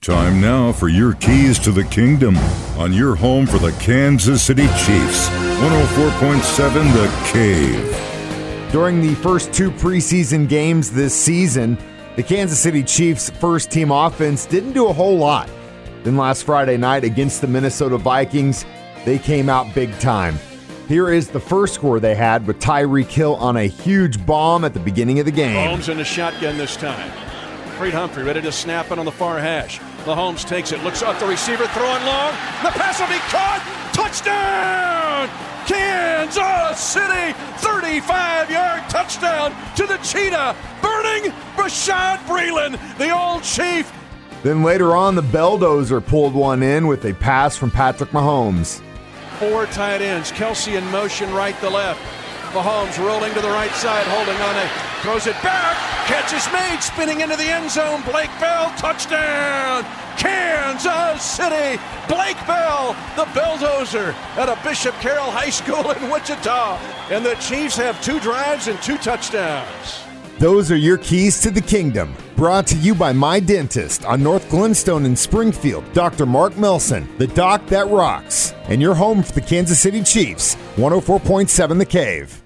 Time now for your keys to the kingdom on your home for the Kansas City Chiefs. 104.7 The Cave. During the first two preseason games this season, the Kansas City Chiefs' first team offense didn't do a whole lot. Then last Friday night against the Minnesota Vikings, they came out big time. Here is the first score they had with Tyreek Hill on a huge bomb at the beginning of the game. Mahomes in the shotgun this time. Creed Humphrey ready to snap it on the far hash. Mahomes takes it, looks off the receiver, throwing long. The pass will be caught. Touchdown! Kansas City, 35 yard touchdown to the Cheetah. Burning Bashaud Breeland, the old Chief. Then later on, the Belldozer pulled one in with a pass from Patrick Mahomes. Four tight ends. Kelce in motion right to left. Mahomes rolling to the right side, holding on it. Throws it back. Catch is made. Spinning into the end zone. Blake Bell. Touchdown. Kansas City. Blake Bell, the Belldozer at a Bishop Carroll High School in Wichita. And the Chiefs have two drives and two touchdowns. Those are your keys to the kingdom. Brought to you by My Dentist on North Glenstone in Springfield, Dr. Mark Melson, the doc that rocks, and your home for the Kansas City Chiefs, 104.7 The Cave.